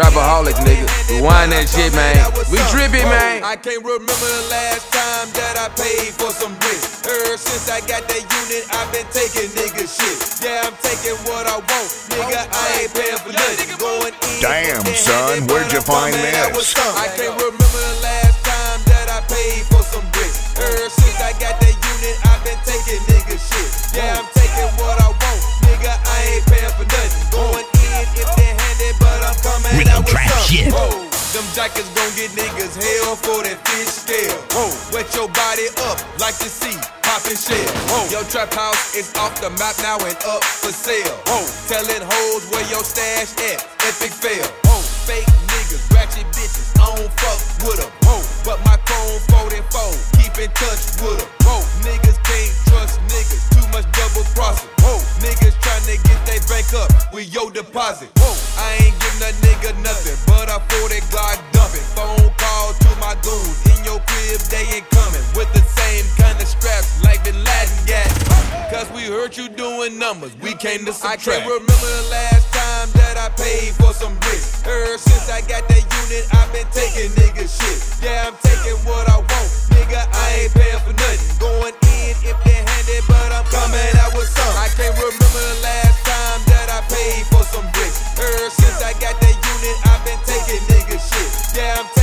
Trapaholic, nigga. Rewind that shit, man. We trippy, man. I can't remember the last time that I paid for some bricks. Ever since I got that unit, I've been taking nigga shit. Yeah, I'm taking what I want, nigga. I ain't paying for nothing. Going in. Damn, son, where'd you find this? I can't remember the last shit. Whoa. Them jackets gon' get niggas hell for that fish scale. Whoa, wet your body up like the sea, poppin' shit. Whoa, your trap house is off the map now and up for sale. Whoa, telling hoes where your stash at, epic fail. Whoa, fake niggas, ratchet bitches, I don't fuck with 'em. Whoa, but my chrome 44, keep in touch with 'em. Whoa, niggas can't trust niggas, too much double crossing. Whoa, niggas tryna get they bank up with your deposit. Whoa, I ain't giving a nigga nothing, but I for that Glock dumping. Phone call to my goons in your crib, they ain't coming with the same kind of straps like Bin Laden got. Cause we heard you doing numbers, we came to subtract. I can't remember the last time that I paid for some bricks. since I got that unit, I've been taking nigga shit. Yeah, I'm